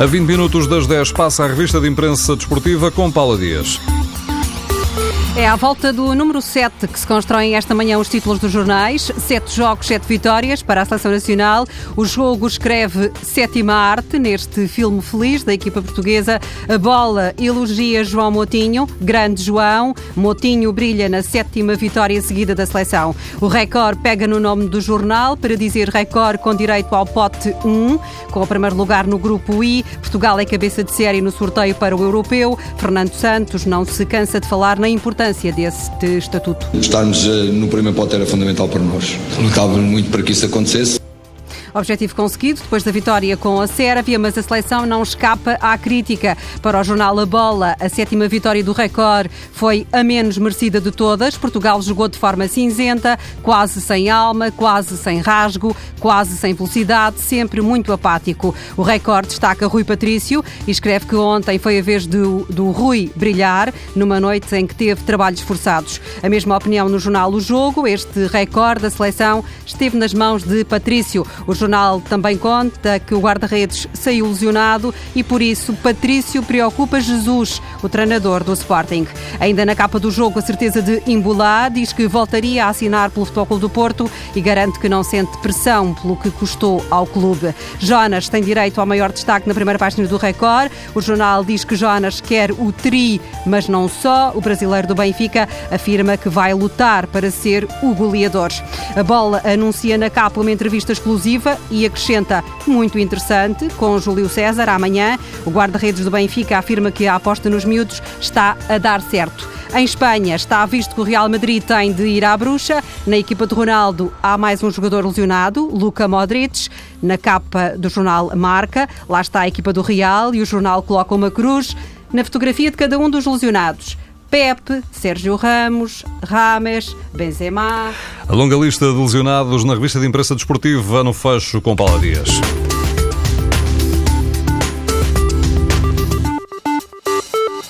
A 20 minutos das 10 passa a revista de imprensa desportiva com Paula Dias. É à volta do número 7 que se constroem esta manhã os títulos dos jornais. Sete jogos, sete vitórias para a Seleção Nacional. O jogo escreve sétima arte neste filme feliz da equipa portuguesa. A bola elogia João Motinho, grande João. Motinho brilha na sétima vitória seguida da seleção. O Record pega no nome do jornal para dizer Record com direito ao pote 1. Com o primeiro lugar no grupo I, Portugal é cabeça de série no sorteio para o europeu. Fernando Santos não se cansa de falar na importância importância estatuto? Estarmos eh, no primeiro pote era fundamental para nós. Lutávamos muito para que isso acontecesse. Objetivo conseguido depois da vitória com a Sérvia, mas a seleção não escapa à crítica. Para o jornal A Bola, a sétima vitória do Record foi a menos merecida de todas. Portugal jogou de forma cinzenta, quase sem alma, quase sem rasgo, quase sem velocidade, sempre muito apático. O Record destaca Rui Patrício e escreve que ontem foi a vez do, do Rui brilhar, numa noite em que teve trabalhos forçados. A mesma opinião no jornal O Jogo, este recorde da seleção esteve nas mãos de Patrício. Jornal também conta que o guarda-redes saiu lesionado e, por isso, Patrício preocupa Jesus, o treinador do Sporting. Ainda na capa do jogo, a certeza de Imbulá diz que voltaria a assinar pelo Futebol Clube do Porto e garante que não sente pressão pelo que custou ao clube. Jonas tem direito ao maior destaque na primeira página do Record. O jornal diz que Jonas quer o tri, mas não só. O brasileiro do Benfica afirma que vai lutar para ser o goleador. A bola anuncia na capa uma entrevista exclusiva e acrescenta muito interessante com Júlio César amanhã. O guarda-redes do Benfica afirma que a aposta nos miúdos está a dar certo. Em Espanha está visto que o Real Madrid tem de ir à bruxa. Na equipa de Ronaldo há mais um jogador lesionado, Luca Modric. Na capa do jornal Marca, lá está a equipa do Real e o jornal coloca uma cruz na fotografia de cada um dos lesionados. Pepe, Sérgio Ramos, Rames, Benzema. A longa lista de lesionados na revista de imprensa desportiva no fecho com Paula Dias.